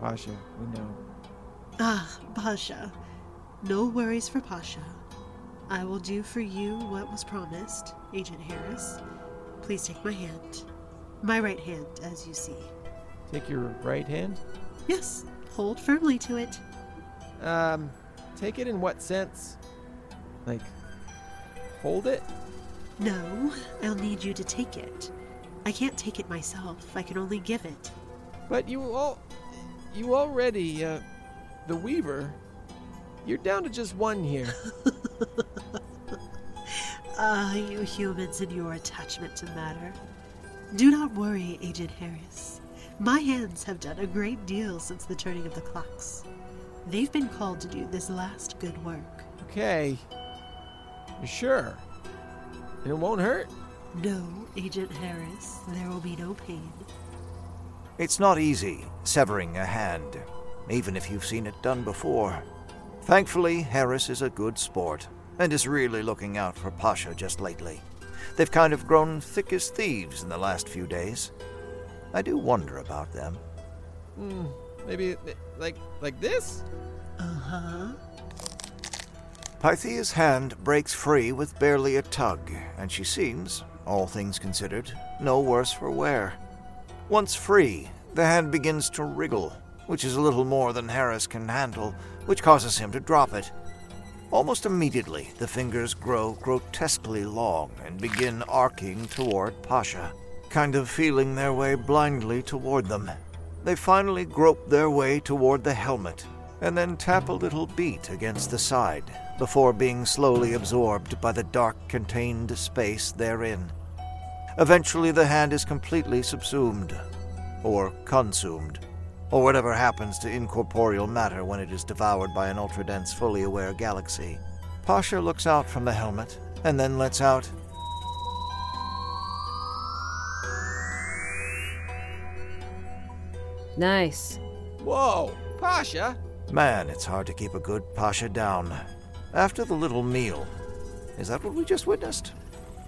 Pasha, we know. Ah, Pasha. No worries for Pasha. I will do for you what was promised, Agent Harris. Please take my hand. My right hand, as you see. Take your right hand? Yes, hold firmly to it. Um, take it in what sense? Like, hold it? No, I'll need you to take it. I can't take it myself. I can only give it. But you all. You already, uh. The Weaver. You're down to just one here. Ah, you humans and your attachment to matter. Do not worry, Agent Harris. My hands have done a great deal since the turning of the clocks. They've been called to do this last good work. Okay. You sure? It won't hurt? No, Agent Harris, there will be no pain. It's not easy severing a hand, even if you've seen it done before. Thankfully, Harris is a good sport and is really looking out for Pasha just lately. They've kind of grown thick as thieves in the last few days. I do wonder about them. Hmm. Maybe like like this? Uh-huh. Pythia's hand breaks free with barely a tug, and she seems, all things considered, no worse for wear. Once free, The hand begins to wriggle, which is a little more than Harris can handle, which causes him to drop it. Almost immediately, the fingers grow grotesquely long and begin arcing toward Pasha, kind of feeling their way blindly toward them. They finally grope their way toward the helmet and then tap a little beat against the side before being slowly absorbed by the dark contained space therein. Eventually, the hand is completely subsumed, or consumed, or whatever happens to incorporeal matter when it is devoured by an ultra dense, fully aware galaxy. Pasha looks out from the helmet and then lets out. Nice. Whoa, Pasha! Man, it's hard to keep a good Pasha down. After the little meal. Is that what we just witnessed?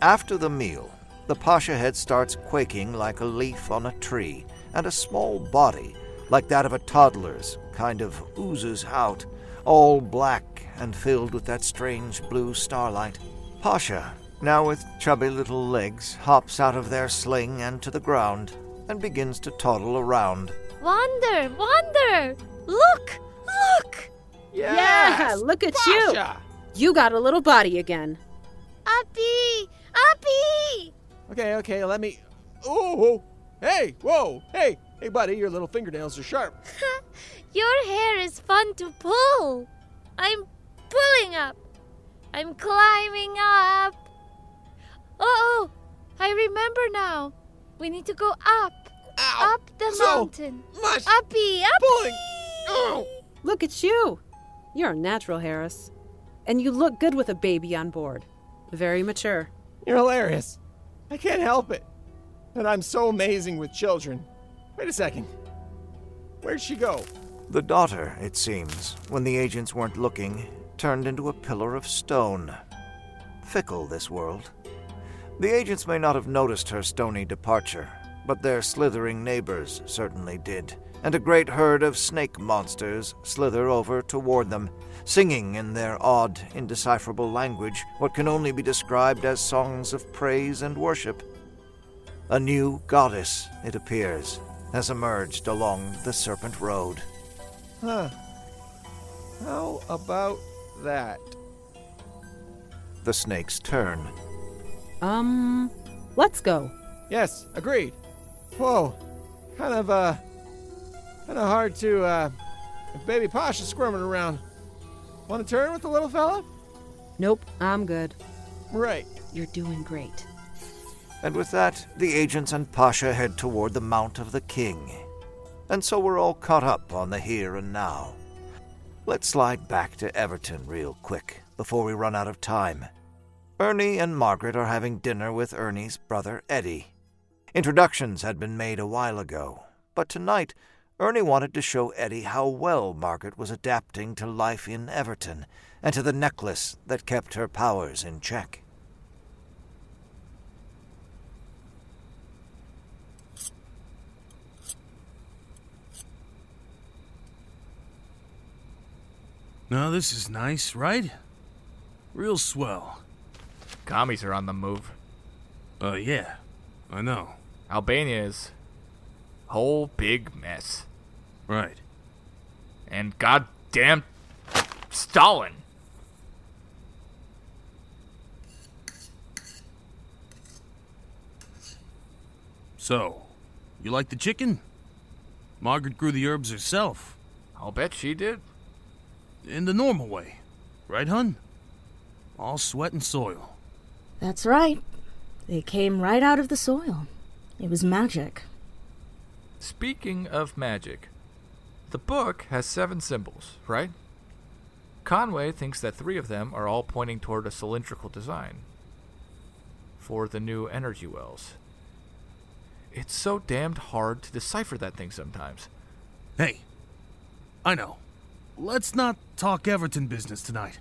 After the meal, the Pasha head starts quaking like a leaf on a tree, and a small body, like that of a toddler's, kind of oozes out, all black and filled with that strange blue starlight. Pasha, now with chubby little legs, hops out of their sling and to the ground, and begins to toddle around. Wander, wander! Look, look! Yeah, look at Pasha! you. You got a little body again. Uppy! Uppy! Okay, okay, let me. Oh, hey, whoa, hey, hey, buddy, your little fingernails are sharp. Your hair is fun to pull. I'm pulling up. I'm climbing up. Oh, oh, I remember now. We need to go up. Ow! Up the So mountain. much Uppy, uppy! pulling. Oh. Look at you. You're a natural, Harris. And you look good with a baby on board. Very mature. You're hilarious. I can't help it. And I'm so amazing with children. Wait a second. Where'd she go? The daughter, it seems, when the agents weren't looking, turned into a pillar of stone. Fickle, this world. The agents may not have noticed her stony departure, but their slithering neighbors certainly did, and a great herd of snake monsters slither over toward them, singing in their odd, indecipherable language what can only be described as songs of praise and worship. A new goddess, it appears, has emerged along the Serpent Road. Huh. How about that? The snakes turn. Um, let's go. Yes, agreed. Whoa. Kind of, uh. Kind of hard to, uh. If baby Pasha's squirming around. Want to turn with the little fella? Nope, I'm good. Right. You're doing great. And with that, the agents and Pasha head toward the Mount of the King. And so we're all caught up on the here and now. Let's slide back to Everton real quick before we run out of time. Ernie and Margaret are having dinner with Ernie's brother Eddie. Introductions had been made a while ago, but tonight Ernie wanted to show Eddie how well Margaret was adapting to life in Everton and to the necklace that kept her powers in check. Now this is nice, right? Real swell. Commies are on the move. Uh, yeah, I know. Albania is whole big mess. Right. And goddamn Stalin. So, you like the chicken? Margaret grew the herbs herself, I'll bet she did. in the normal way. Right, hun? All sweat and soil. That's right. They came right out of the soil. It was magic. Speaking of magic, the book has seven symbols, right? Conway thinks that three of them are all pointing toward a cylindrical design for the new energy wells. It's so damned hard to decipher that thing sometimes. Hey, I know. Let's not talk Everton business tonight.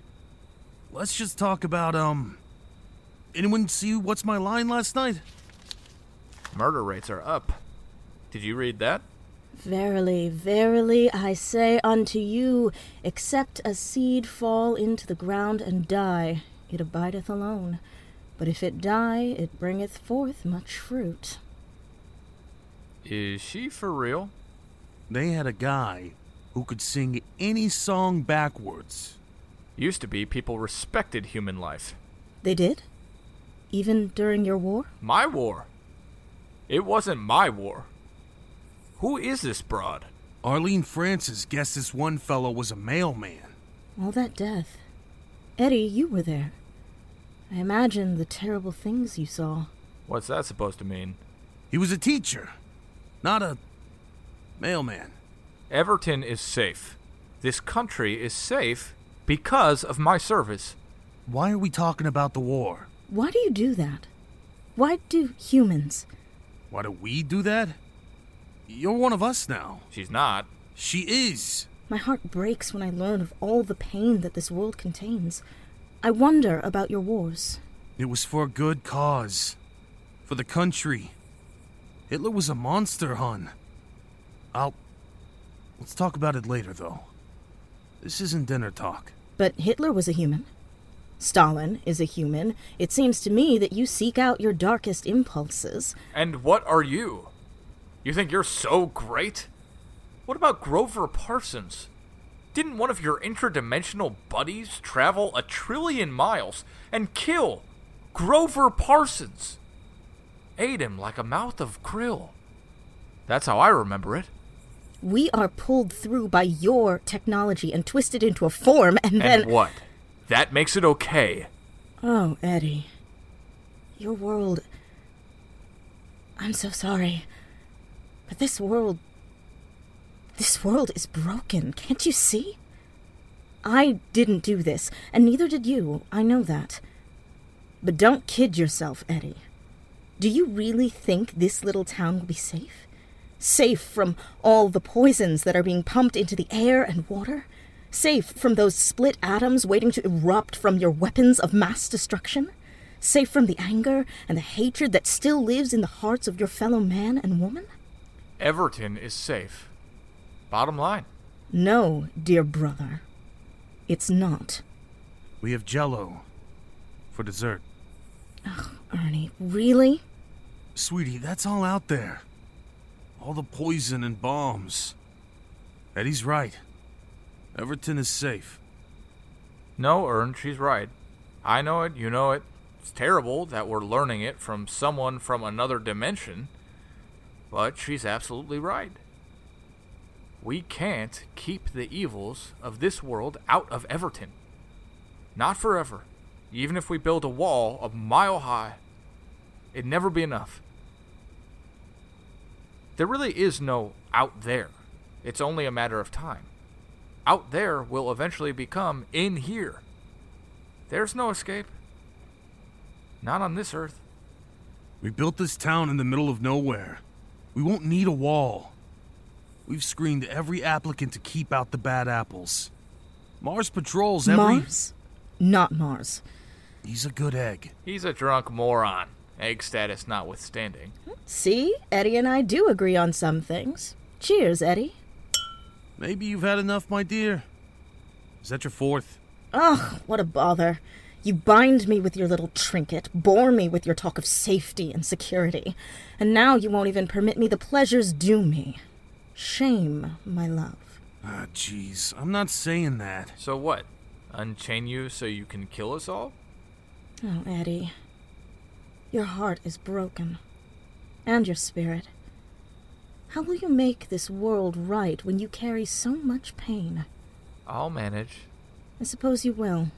Let's just talk about, um. Anyone see What's My Line last night? Murder rates are up. Did you read that? Verily, verily, I say unto you, except a seed fall into the ground and die, it abideth alone. But if it die, it bringeth forth much fruit. Is she for real? They had a guy who could sing any song backwards. Used to be people respected human life. They did? Even during your war? My war. It wasn't my war. Who is this broad? Arlene Francis guessed this one fellow was a mailman. All that death. Eddie, you were there. I imagine the terrible things you saw. What's that supposed to mean? He was a teacher, not a mailman. Everton is safe. This country is safe because of my service. Why are we talking about the war? Why do you do that? Why do humans? Why do we do that? You're one of us now. She's not. She is. My heart breaks when I learn of all the pain that this world contains. I wonder about your wars. It was for a good cause. For the country. Hitler was a monster, hun. I'll. Let's talk about it later, though. This isn't dinner talk. But Hitler was a human. Stalin is a human. It seems to me that you seek out your darkest impulses. And what are you? You think you're so great? What about Grover Parsons? Didn't one of your interdimensional buddies travel a trillion miles and kill Grover Parsons? Ate him like a mouth of krill. That's how I remember it. We are pulled through by your technology and twisted into a form, and then. What? That makes it okay. Oh, Eddie. Your world. I'm so sorry. But this world. This world is broken. Can't you see? I didn't do this, and neither did you. I know that. But don't kid yourself, Eddie. Do you really think this little town will be safe? Safe from all the poisons that are being pumped into the air and water? Safe from those split atoms waiting to erupt from your weapons of mass destruction? Safe from the anger and the hatred that still lives in the hearts of your fellow man and woman? Everton is safe. Bottom line. No, dear brother. It's not. We have jello for dessert. Ugh, Ernie, really? Sweetie, that's all out there. All the poison and bombs. Eddie's right. Everton is safe. No, Ern, she's right. I know it, you know it. It's terrible that we're learning it from someone from another dimension, but she's absolutely right. We can't keep the evils of this world out of Everton. Not forever. Even if we build a wall a mile high, it'd never be enough. There really is no out there. It's only a matter of time. Out there will eventually become in here. There's no escape. Not on this earth. We built this town in the middle of nowhere. We won't need a wall. We've screened every applicant to keep out the bad apples. Mars patrols every. Mars? Not Mars. He's a good egg. He's a drunk moron, egg status notwithstanding. See? Eddie and I do agree on some things. Cheers, Eddie. Maybe you've had enough, my dear. Is that your fourth? Ugh, what a bother. You bind me with your little trinket, bore me with your talk of safety and security, and now you won't even permit me the pleasures due me. Shame, my love. Ah, jeez. I'm not saying that. So what? Unchain you so you can kill us all? Oh, Eddie. Your heart is broken. And your spirit. How will you make this world right when you carry so much pain? I'll manage. I suppose you will,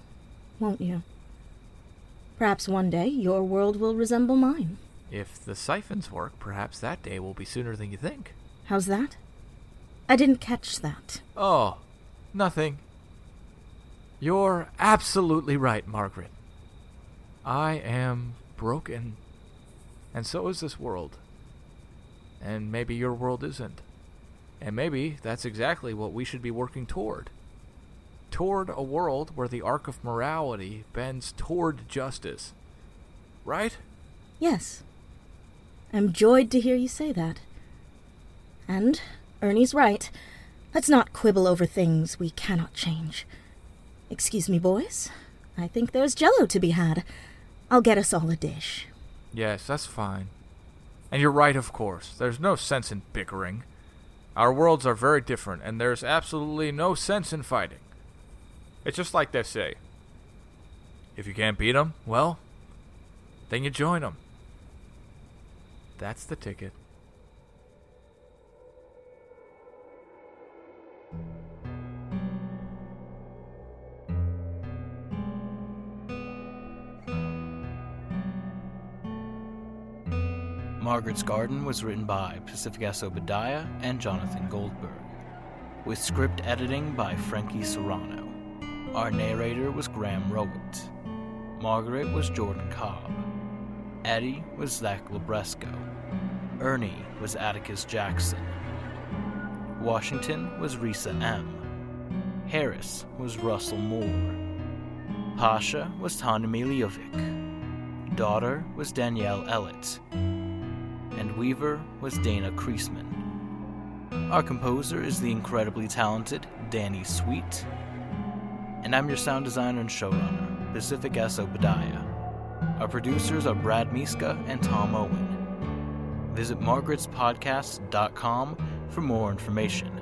won't you? Perhaps one day your world will resemble mine. If the siphons work, perhaps that day will be sooner than you think. How's that? I didn't catch that. Oh, nothing. You're absolutely right, Margaret. I am broken. And so is this world. And maybe your world isn't. And maybe that's exactly what we should be working toward. Toward a world where the arc of morality bends toward justice. Right? Yes. I'm joyed to hear you say that. And Ernie's right. Let's not quibble over things we cannot change. Excuse me, boys. I think there's jello to be had. I'll get us all a dish. Yes, that's fine. And you're right, of course. There's no sense in bickering. Our worlds are very different, and there's absolutely no sense in fighting. It's just like they say. If you can't beat 'em, well, then you join 'em. That's the ticket. Margaret's Garden was written by Pacific S. Obadiah and Jonathan Goldberg, with script editing by Franke Serrano. Our narrator was Graham Rowat. Margaret was Jordan Cobb. Eddie was Zach Libresco. Ernie was Atticus Jackson. Washington was Rissa M. Harris was Russel More. Pasha was Tanja Milojevic. Daughter was Danyelle Ellet. Weaver was Dana Creasman. Our composer is the incredibly talented Danny Sweet. And I'm your sound designer and showrunner, Pacific S. Obadiah. Our producers are Brad Miska and Tom Owen. Visit margaretspodcast.com for more information.